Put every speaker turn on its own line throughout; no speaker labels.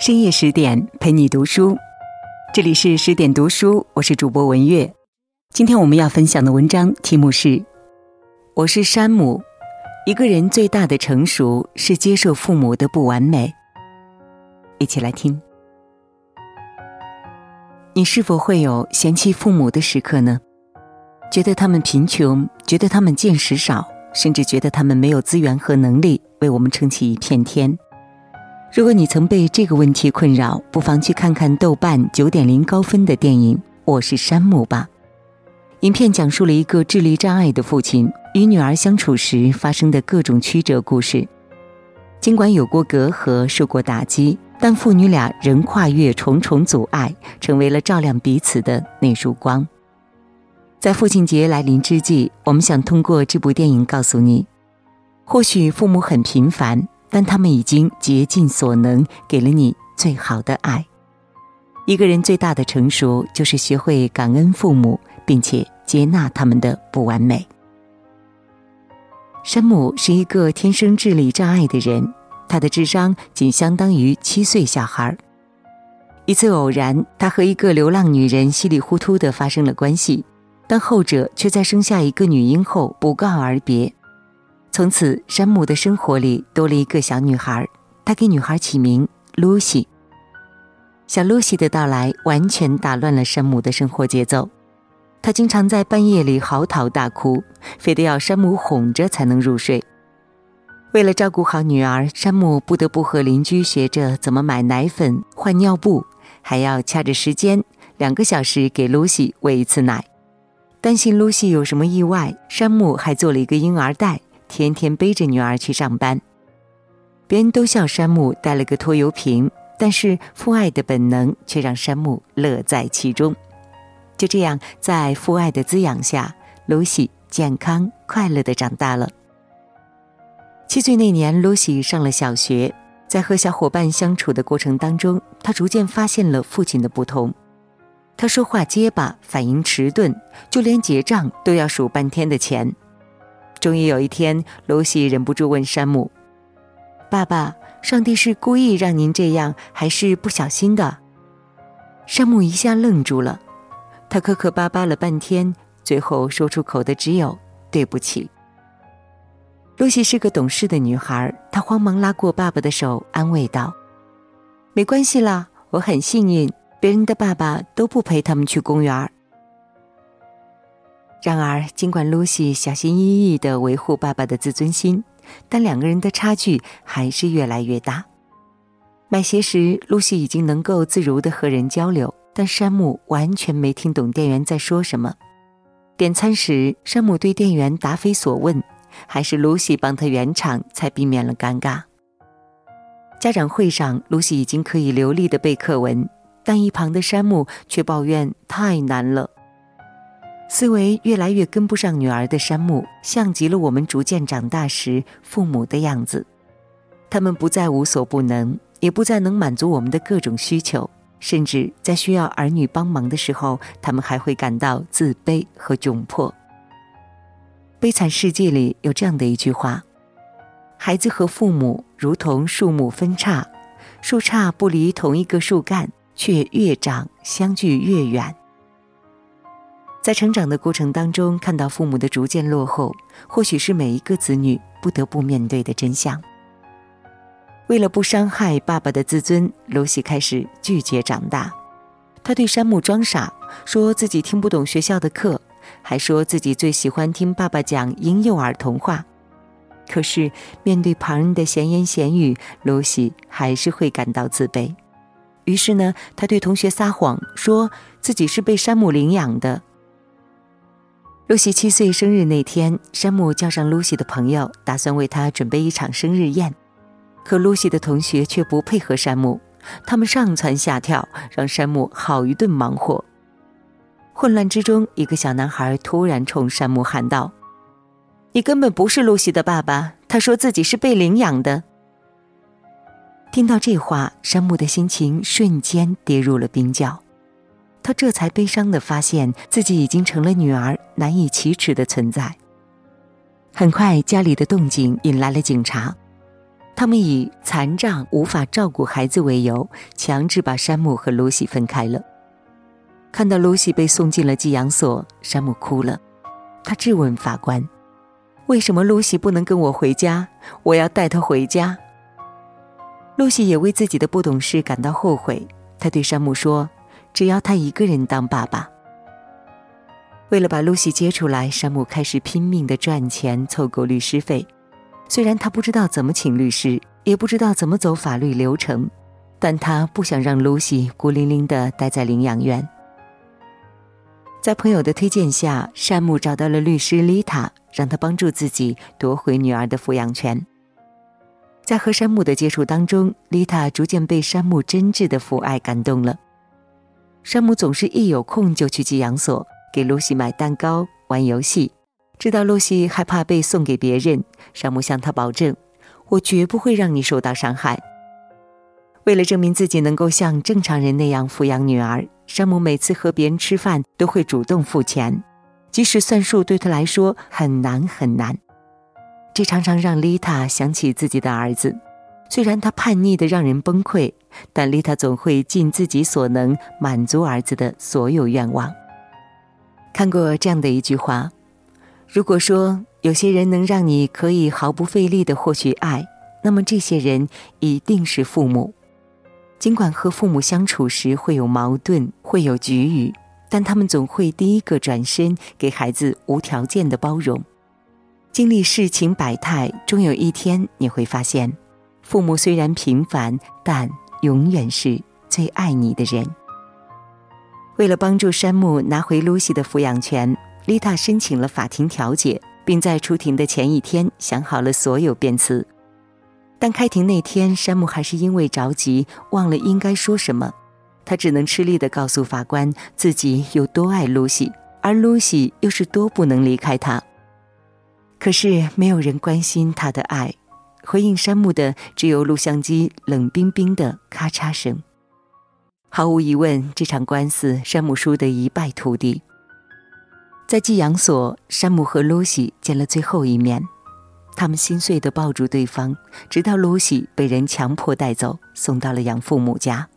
深夜十点陪你读书，这里是十点读书，我是主播文月。今天我们要分享的文章题目是《我是山姆》，一个人最大的成熟是接受父母的不完美。一起来听。你是否会有嫌弃父母的时刻呢？觉得他们贫穷，觉得他们见识少，甚至觉得他们没有资源和能力为我们撑起一片天。如果你曾被这个问题困扰，不妨去看看豆瓣九点零高分的电影《我是山姆》吧。影片讲述了一个智力障碍的父亲与女儿相处时发生的各种曲折故事。尽管有过隔阂、受过打击，但父女俩仍跨越重重阻碍，成为了照亮彼此的那束光。在父亲节来临之际，我们想通过这部电影告诉你：或许父母很平凡。但他们已经竭尽所能，给了你最好的爱。一个人最大的成熟，就是学会感恩父母，并且接纳他们的不完美。山姆是一个天生智力障碍的人，他的智商仅相当于七岁小孩。一次偶然，他和一个流浪女人稀里糊涂的发生了关系，但后者却在生下一个女婴后不告而别。从此，山姆的生活里多了一个小女孩，他给女孩起名露西。小露西的到来完全打乱了山姆的生活节奏，他经常在半夜里嚎啕大哭，非得要山姆哄着才能入睡。为了照顾好女儿，山姆不得不和邻居学着怎么买奶粉、换尿布，还要掐着时间，两个小时给露西喂一次奶。担心露西有什么意外，山姆还做了一个婴儿袋。天天背着女儿去上班，别人都笑山姆带了个拖油瓶，但是父爱的本能却让山姆乐在其中。就这样，在父爱的滋养下，露西健康快乐的长大了。七岁那年，露西上了小学，在和小伙伴相处的过程当中，她逐渐发现了父亲的不同。他说话结巴，反应迟钝，就连结账都要数半天的钱。终于有一天，露西忍不住问山姆：“爸爸，上帝是故意让您这样，还是不小心的？”山姆一下愣住了，他磕磕巴巴了半天，最后说出口的只有“对不起”。露西是个懂事的女孩，她慌忙拉过爸爸的手，安慰道：“没关系啦，我很幸运，别人的爸爸都不陪他们去公园。”然而，尽管露西小心翼翼地维护爸爸的自尊心，但两个人的差距还是越来越大。买鞋时，露西已经能够自如地和人交流，但山姆完全没听懂店员在说什么。点餐时，山姆对店员答非所问，还是露西帮他圆场，才避免了尴尬。家长会上，露西已经可以流利地背课文，但一旁的山姆却抱怨太难了。思维越来越跟不上女儿的山姆，像极了我们逐渐长大时父母的样子。他们不再无所不能，也不再能满足我们的各种需求，甚至在需要儿女帮忙的时候，他们还会感到自卑和窘迫。悲惨世界里有这样的一句话：“孩子和父母如同树木分叉，树杈不离同一个树干，却越长相距越远。”在成长的过程当中，看到父母的逐渐落后，或许是每一个子女不得不面对的真相。为了不伤害爸爸的自尊，露西开始拒绝长大。他对山姆装傻，说自己听不懂学校的课，还说自己最喜欢听爸爸讲婴幼儿童话。可是面对旁人的闲言闲语，露西还是会感到自卑。于是呢，他对同学撒谎，说自己是被山姆领养的。露西七岁生日那天，山姆叫上露西的朋友，打算为她准备一场生日宴。可露西的同学却不配合山姆，他们上蹿下跳，让山姆好一顿忙活。混乱之中，一个小男孩突然冲山姆喊道：“你根本不是露西的爸爸！”他说自己是被领养的。听到这话，山姆的心情瞬间跌入了冰窖。他这才悲伤地发现自己已经成了女儿难以启齿的存在。很快，家里的动静引来了警察。他们以残障无法照顾孩子为由，强制把山姆和露西分开了。看到露西被送进了寄养所，山姆哭了。他质问法官：“为什么露西不能跟我回家？我要带她回家。”露西也为自己的不懂事感到后悔。他对山姆说：“只要他一个人当爸爸。”为了把露西接出来，山姆开始拼命的赚钱凑够律师费。虽然他不知道怎么请律师，也不知道怎么走法律流程，但他不想让露西孤零零的待在领养院。在朋友的推荐下，山姆找到了律师丽塔，让他帮助自己夺回女儿的抚养权。在和山姆的接触当中，丽塔逐渐被山姆真挚的父爱感动了。山姆总是一有空就去寄养所，给露西买蛋糕、玩游戏。知道露西害怕被送给别人，山姆向她保证：“我绝不会让你受到伤害。”为了证明自己能够像正常人那样抚养女儿，山姆每次和别人吃饭都会主动付钱，即使算数对他来说很难很难。这常常让丽塔想起自己的儿子。虽然他叛逆的让人崩溃，但丽塔总会尽自己所能满足儿子的所有愿望。看过这样的一句话。如果说有些人能让你可以毫不费力的获取爱，那么这些人一定是父母。尽管和父母相处时会有矛盾，会有局龉，但他们总会第一个转身给孩子无条件的包容。经历世情百态，终有一天你会发现，父母虽然平凡，但永远是最爱你的人。为了帮助山姆拿回露西的抚养权。丽塔申请了法庭调解，并在出庭的前一天想好了所有辩词。但开庭那天，山姆还是因为着急忘了应该说什么，他只能吃力地告诉法官自己有多爱露西，而露西又是多不能离开他。可是没有人关心他的爱，回应山姆的只有录像机冷冰冰的咔嚓声。毫无疑问，这场官司山姆输得一败涂地。在寄养所，山姆和露西见了最后一面，他们心碎地抱住对方，直到露西被人强迫带走，送到了养父母家。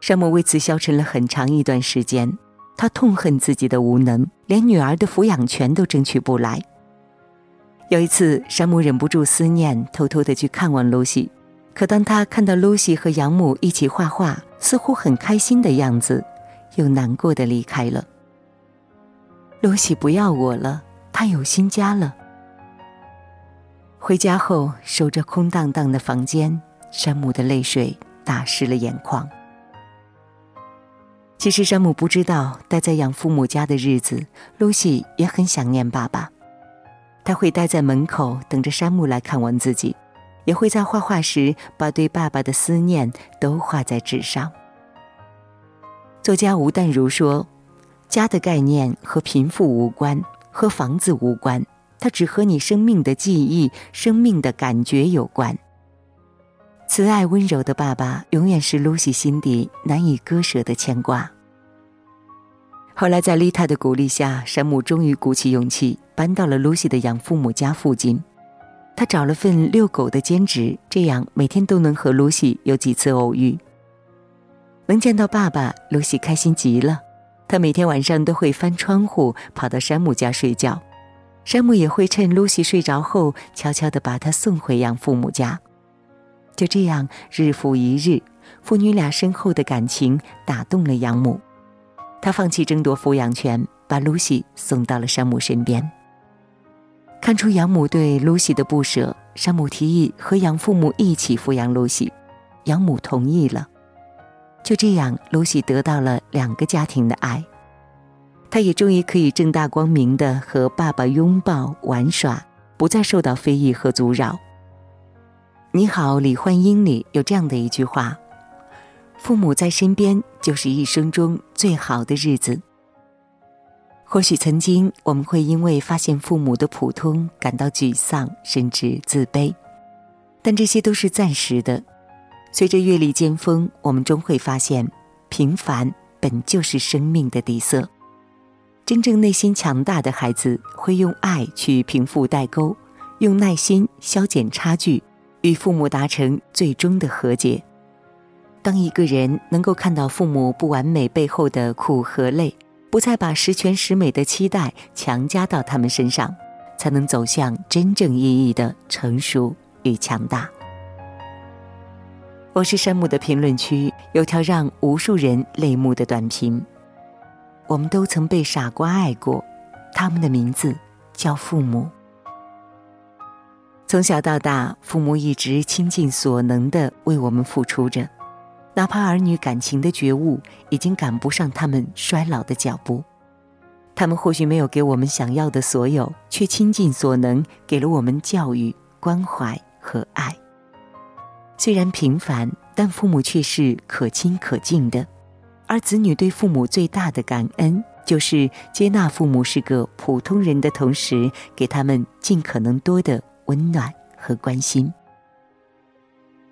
山姆为此消沉了很长一段时间，他痛恨自己的无能，连女儿的抚养权都争取不来。有一次，山姆忍不住思念，偷偷的去看望露西，可当他看到露西和养母一起画画，似乎很开心的样子，又难过的离开了。露西不要我了，她有新家了。回家后，守着空荡荡的房间，山姆的泪水打湿了眼眶。其实山姆不知道，待在养父母家的日子，露西也很想念爸爸。他会待在门口等着山姆来看望自己，也会在画画时把对爸爸的思念都画在纸上。作家吴淡如说。家的概念和贫富无关，和房子无关，它只和你生命的记忆、生命的感觉有关。慈爱温柔的爸爸，永远是露西心底难以割舍的牵挂。后来，在丽塔的鼓励下，山姆终于鼓起勇气搬到了露西的养父母家附近。他找了份遛狗的兼职，这样每天都能和露西有几次偶遇。能见到爸爸，露西开心极了。他每天晚上都会翻窗户跑到山姆家睡觉，山姆也会趁露西睡着后，悄悄地把她送回养父母家。就这样，日复一日，父女俩深厚的感情打动了养母，他放弃争夺抚养权，把露西送到了山姆身边。看出养母对露西的不舍，山姆提议和养父母一起抚养露西，养母同意了。就这样，露西得到了两个家庭的爱，她也终于可以正大光明的和爸爸拥抱玩耍，不再受到非议和阻扰。《你好，李焕英》里有这样的一句话：“父母在身边，就是一生中最好的日子。”或许曾经我们会因为发现父母的普通感到沮丧，甚至自卑，但这些都是暂时的。随着阅历尖峰，我们终会发现，平凡本就是生命的底色。真正内心强大的孩子，会用爱去平复代沟，用耐心消减差距，与父母达成最终的和解。当一个人能够看到父母不完美背后的苦和累，不再把十全十美的期待强加到他们身上，才能走向真正意义的成熟与强大。我是山姆的评论区有条让无数人泪目的短评：我们都曾被傻瓜爱过，他们的名字叫父母。从小到大，父母一直倾尽所能的为我们付出着。哪怕儿女感情的觉悟已经赶不上他们衰老的脚步，他们或许没有给我们想要的所有，却倾尽所能给了我们教育、关怀和爱。虽然平凡，但父母却是可亲可敬的。而子女对父母最大的感恩，就是接纳父母是个普通人的同时，给他们尽可能多的温暖和关心。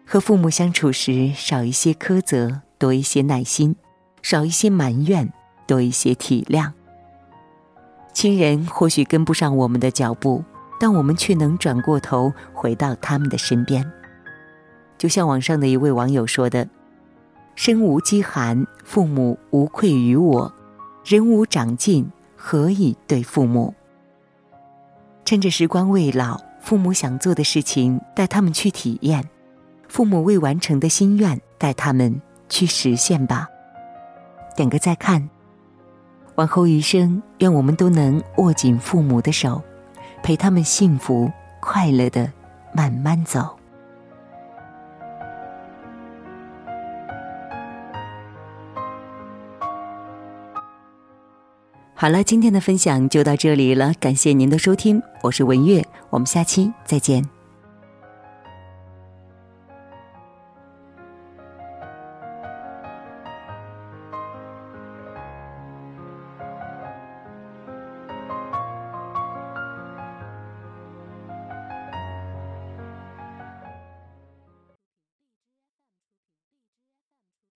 和父母相处时，少一些苛责，多一些耐心；少一些埋怨，多一些体谅。亲人或许跟不上我们的脚步，但我们却能转过头回到他们的身边。就像网上的一位网友说的：“身无饥寒，父母无愧于我；人无长进，何以对父母？”趁着时光未老，父母想做的事情，带他们去体验。父母未完成的心愿，带他们去实现吧。点个再看，往后余生，愿我们都能握紧父母的手，陪他们幸福快乐的慢慢走。好了，今天的分享就到这里了，感谢您的收听，我是文月，我们下期再见。